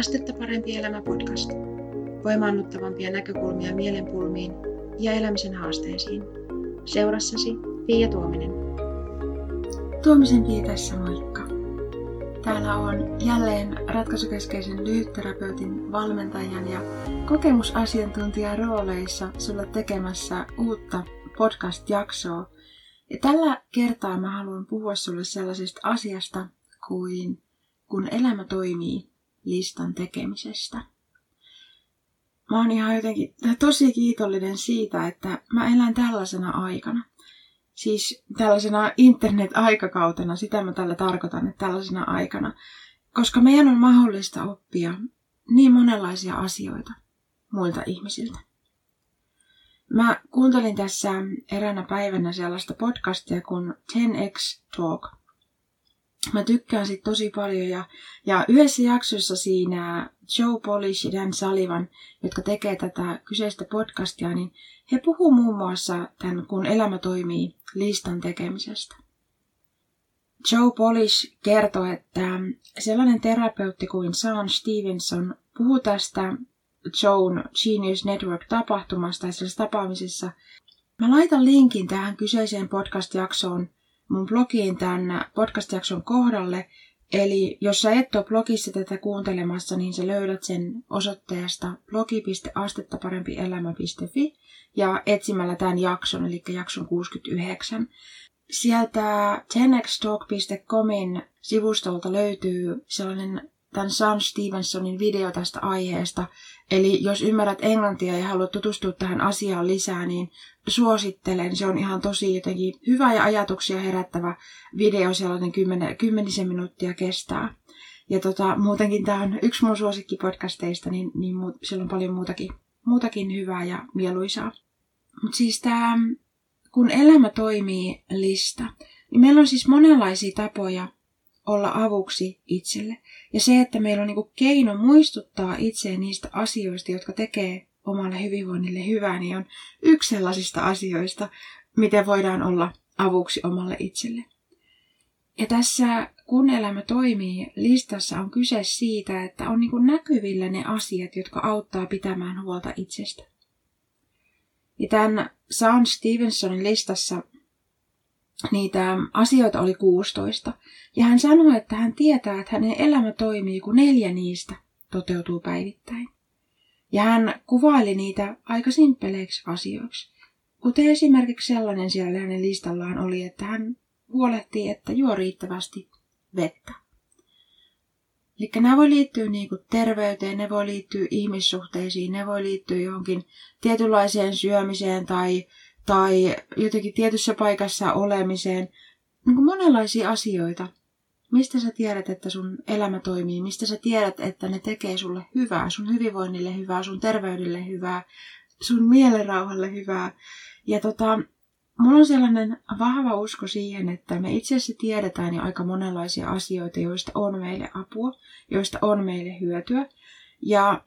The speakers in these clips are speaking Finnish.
Astetta parempi elämä podcast. Voimaannuttavampia näkökulmia mielenpulmiin ja elämisen haasteisiin. Seurassasi Pia Tuominen. Tuomisen Pia tässä moikka. Täällä on jälleen ratkaisukeskeisen lyhytterapeutin valmentajan ja kokemusasiantuntijan rooleissa sulle tekemässä uutta podcast-jaksoa. Ja tällä kertaa mä haluan puhua sulle sellaisesta asiasta kuin kun elämä toimii listan tekemisestä. Mä oon ihan jotenkin tosi kiitollinen siitä, että mä elän tällaisena aikana. Siis tällaisena internet-aikakautena, sitä mä tällä tarkoitan, että tällaisena aikana. Koska meidän on mahdollista oppia niin monenlaisia asioita muilta ihmisiltä. Mä kuuntelin tässä eräänä päivänä sellaista podcastia kuin 10x Talk – mä tykkään sit tosi paljon ja, ja yhdessä jaksossa siinä Joe Polish ja Dan Sullivan, jotka tekee tätä kyseistä podcastia, niin he puhuu muun muassa tämän Kun elämä toimii listan tekemisestä. Joe Polish kertoo, että sellainen terapeutti kuin Sean Stevenson puhuu tästä Joan Genius Network-tapahtumasta ja tapaamisessa. Mä laitan linkin tähän kyseiseen podcast-jaksoon mun blogiin tämän podcast-jakson kohdalle. Eli jos sä et ole blogissa tätä kuuntelemassa, niin sä löydät sen osoitteesta blogi.astettaparempielämä.fi ja etsimällä tämän jakson, eli jakson 69. Sieltä 10xtalk.comin sivustolta löytyy sellainen tämän Sam Stevensonin video tästä aiheesta. Eli jos ymmärrät englantia ja haluat tutustua tähän asiaan lisää, niin suosittelen. Se on ihan tosi jotenkin hyvä ja ajatuksia herättävä video, sellainen kymmenen, kymmenisen minuuttia kestää. Ja tota, muutenkin tämä on yksi mun suosikkipodcasteista, niin, niin mu- siellä on paljon muutakin, muutakin hyvää ja mieluisaa. Mutta siis tämä, kun elämä toimii lista, niin meillä on siis monenlaisia tapoja olla avuksi itselle. Ja se, että meillä on niin keino muistuttaa itseä niistä asioista, jotka tekee omalle hyvinvoinnille hyvää, niin on yksi sellaisista asioista, miten voidaan olla avuksi omalle itselle. Ja tässä kun elämä toimii listassa on kyse siitä, että on niin näkyvillä ne asiat, jotka auttaa pitämään huolta itsestä. Ja tämän Sean Stevensonin listassa niitä asioita oli 16. Ja hän sanoi, että hän tietää, että hänen elämä toimii, kun neljä niistä toteutuu päivittäin. Ja hän kuvaili niitä aika simppeleiksi asioiksi. Kuten esimerkiksi sellainen siellä hänen listallaan oli, että hän huolehtii, että juo riittävästi vettä. Eli nämä voi liittyä niin kuin terveyteen, ne voi liittyä ihmissuhteisiin, ne voi liittyä johonkin tietynlaiseen syömiseen tai tai jotenkin tietyssä paikassa olemiseen. Niin kuin monenlaisia asioita. Mistä sä tiedät, että sun elämä toimii? Mistä sä tiedät, että ne tekee sulle hyvää, sun hyvinvoinnille hyvää, sun terveydelle hyvää, sun mielenrauhalle hyvää. Ja tota, mulla on sellainen vahva usko siihen, että me itse asiassa tiedetään jo aika monenlaisia asioita, joista on meille apua, joista on meille hyötyä. Ja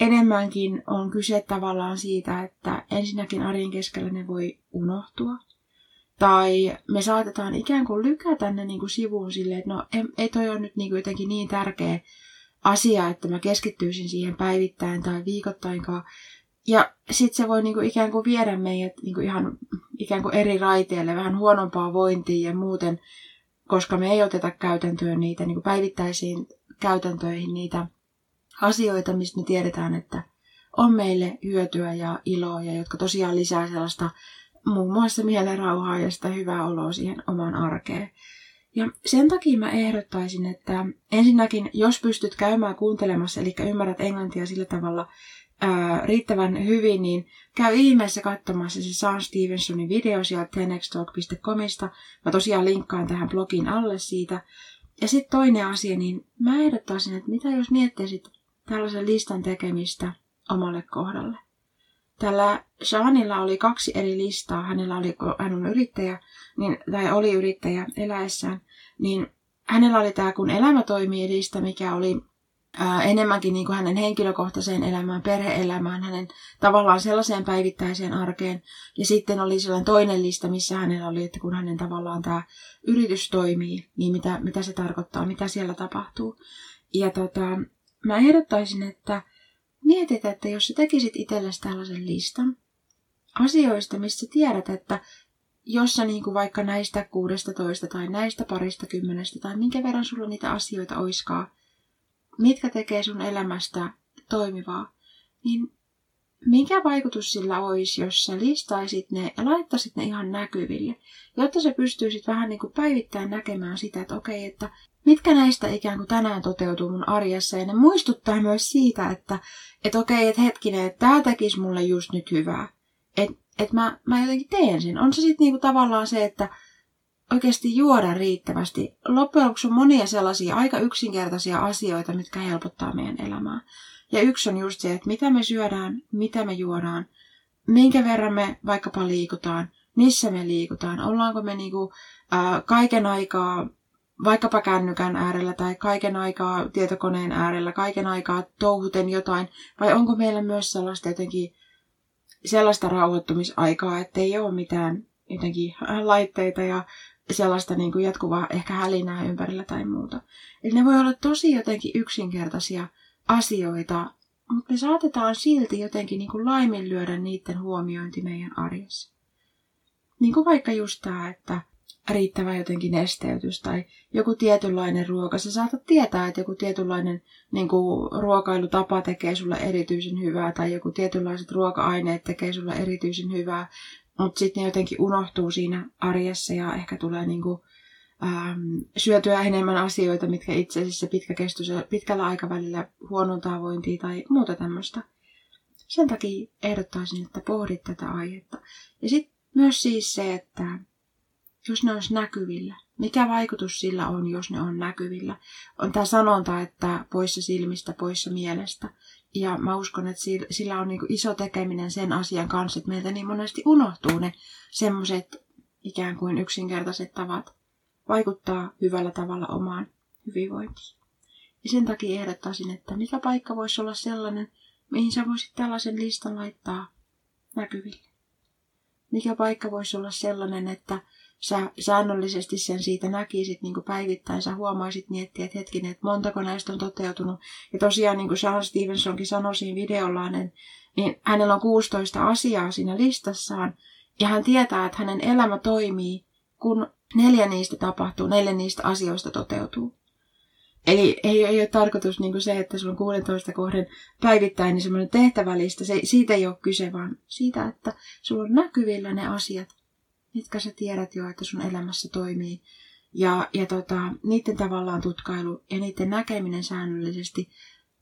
enemmänkin on kyse tavallaan siitä, että ensinnäkin arjen keskellä ne voi unohtua. Tai me saatetaan ikään kuin lykätä ne niin kuin sivuun silleen, että no ei toi ole nyt niin kuin jotenkin niin tärkeä asia, että mä keskittyisin siihen päivittäin tai viikoittainkaan. Ja sitten se voi niinku ikään kuin viedä meidät niinku ihan ikään kuin eri raiteille, vähän huonompaa vointia ja muuten, koska me ei oteta käytäntöön niitä niinku päivittäisiin käytäntöihin niitä asioita, mistä me tiedetään, että on meille hyötyä ja iloa ja jotka tosiaan lisää sellaista muun muassa mielenrauhaa ja sitä hyvää oloa siihen omaan arkeen. Ja sen takia mä ehdottaisin, että ensinnäkin, jos pystyt käymään kuuntelemassa, eli ymmärrät englantia sillä tavalla ää, riittävän hyvin, niin käy ihmeessä katsomassa se Sean Stevensonin video sieltä tenextalk.comista. Mä tosiaan linkkaan tähän blogin alle siitä. Ja sitten toinen asia, niin mä ehdottaisin, että mitä jos miettisit tällaisen listan tekemistä omalle kohdalle. Tällä Seanilla oli kaksi eri listaa. Hänellä oli, hän on yrittäjä, niin, tai oli yrittäjä eläessään, niin hänellä oli tämä kun elämä toimii lista, mikä oli ää, enemmänkin niin kuin hänen henkilökohtaiseen elämään, perheelämään, hänen tavallaan sellaiseen päivittäiseen arkeen. Ja sitten oli sellainen toinen lista, missä hänellä oli, että kun hänen tavallaan tämä yritys toimii, niin mitä, mitä se tarkoittaa, mitä siellä tapahtuu. Ja tota, mä ehdottaisin, että mietit, että jos sä tekisit itsellesi tällaisen listan asioista, missä tiedät, että jos sä niin kuin vaikka näistä 16 tai näistä parista kymmenestä tai minkä verran sulla niitä asioita oiskaa, mitkä tekee sun elämästä toimivaa, niin mikä vaikutus sillä olisi, jos sä listaisit ne ja laittaisit ne ihan näkyville, jotta sä pystyisit vähän niin kuin päivittäin näkemään sitä, että okei, että mitkä näistä ikään kuin tänään toteutuu mun arjessa. Ja ne muistuttaa myös siitä, että, että okei, että hetkinen, että tämä tekisi mulle just nyt hyvää. Että et mä, mä jotenkin teen sen. On se sitten niinku tavallaan se, että oikeasti juoda riittävästi. Loppujen lopuksi on monia sellaisia aika yksinkertaisia asioita, mitkä helpottaa meidän elämää. Ja yksi on just se, että mitä me syödään, mitä me juodaan, minkä verran me vaikkapa liikutaan, missä me liikutaan, ollaanko me niinku, ää, kaiken aikaa vaikkapa kännykän äärellä tai kaiken aikaa tietokoneen äärellä, kaiken aikaa touhuten jotain, vai onko meillä myös sellaista jotenkin sellaista rauhoittumisaikaa, että ei ole mitään jotenkin laitteita ja sellaista niin kuin jatkuvaa ehkä hälinää ympärillä tai muuta. Eli ne voi olla tosi jotenkin yksinkertaisia asioita, mutta me saatetaan silti jotenkin niin kuin laiminlyödä niiden huomiointi meidän arjessa. Niin kuin vaikka just tämä, että riittävä jotenkin nesteytys tai joku tietynlainen ruoka. Sä saatat tietää, että joku tietynlainen niin kuin, ruokailutapa tekee sulle erityisen hyvää tai joku tietynlaiset ruoka-aineet tekee sulle erityisen hyvää, mutta sitten ne jotenkin unohtuu siinä arjessa ja ehkä tulee niin kuin, ähm, syötyä enemmän asioita, mitkä itse asiassa pitkällä aikavälillä huonontaa vointia tai muuta tämmöistä. Sen takia ehdottaisin, että pohdit tätä aihetta. Ja sitten myös siis se, että jos ne olisi näkyvillä. Mikä vaikutus sillä on, jos ne on näkyvillä? On tämä sanonta, että poissa silmistä, poissa mielestä. Ja mä uskon, että sillä on niin iso tekeminen sen asian kanssa, että meiltä niin monesti unohtuu ne semmoiset ikään kuin yksinkertaiset tavat vaikuttaa hyvällä tavalla omaan hyvinvointiin. Ja sen takia ehdottaisin, että mikä paikka voisi olla sellainen, mihin sä voisit tällaisen listan laittaa näkyville. Mikä paikka voisi olla sellainen, että sä säännöllisesti sen siitä näkisit niin kuin päivittäin, sä huomaisit miettiä, että hetkinen, että montako näistä on toteutunut. Ja tosiaan niin kuin Sean Stevensonkin sanoi siinä videollaan, niin, niin hänellä on 16 asiaa siinä listassaan, ja hän tietää, että hänen elämä toimii, kun neljä niistä tapahtuu, neljä niistä asioista toteutuu. Eli ei, ei ole tarkoitus niin kuin se, että sulla on 16 kohden päivittäin niin semmoinen tehtävälista. Se, siitä ei ole kyse, vaan siitä, että sulla on näkyvillä ne asiat, mitkä sä tiedät jo, että sun elämässä toimii. Ja, ja tota, niiden tavallaan tutkailu ja niiden näkeminen säännöllisesti,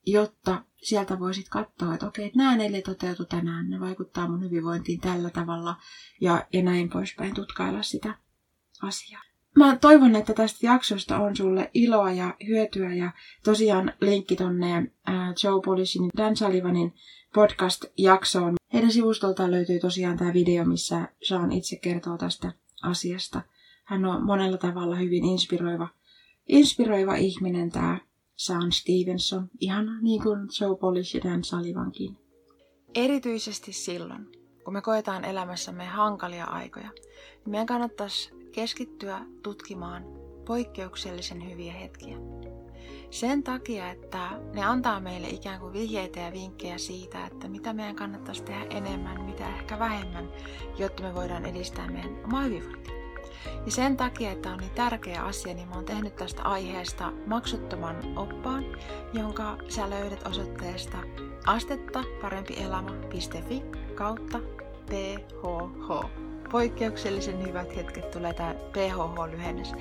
jotta sieltä voisit katsoa, että okei, nämä neljä toteutu tänään, ne vaikuttaa mun hyvinvointiin tällä tavalla ja, ja näin poispäin tutkailla sitä asiaa. Mä toivon, että tästä jaksosta on sulle iloa ja hyötyä ja tosiaan linkki tonne äh, Joe Polisin ja Dan Sullivanin podcast-jaksoon. Heidän sivustoltaan löytyy tosiaan tämä video, missä Sean itse kertoo tästä asiasta. Hän on monella tavalla hyvin inspiroiva, inspiroiva ihminen tämä Sean Stevenson, ihan niin kuin Joe Polish ja Dan Sullivankin. Erityisesti silloin, kun me koetaan elämässämme hankalia aikoja, niin meidän kannattaisi keskittyä tutkimaan poikkeuksellisen hyviä hetkiä. Sen takia, että ne antaa meille ikään kuin vihjeitä ja vinkkejä siitä, että mitä meidän kannattaisi tehdä enemmän, mitä ehkä vähemmän, jotta me voidaan edistää meidän omaa hyvinvointia. Ja sen takia, että on niin tärkeä asia, niin mä oon tehnyt tästä aiheesta maksuttoman oppaan, jonka sä löydät osoitteesta astetta parempi elämä.fi kautta PHH poikkeuksellisen hyvät hetket tulee tämä PHH-lyhennys.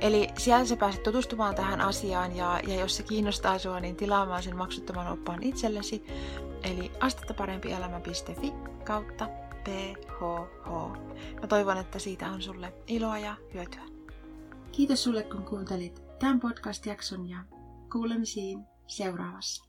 Eli siellä sä pääset tutustumaan tähän asiaan ja, ja jos se kiinnostaa sua, niin tilaamaan sen maksuttoman oppaan itsellesi. Eli astettaparempielämä.fi kautta PHH. Mä toivon, että siitä on sulle iloa ja hyötyä. Kiitos sulle, kun kuuntelit tämän podcast-jakson ja kuulemisiin seuraavassa.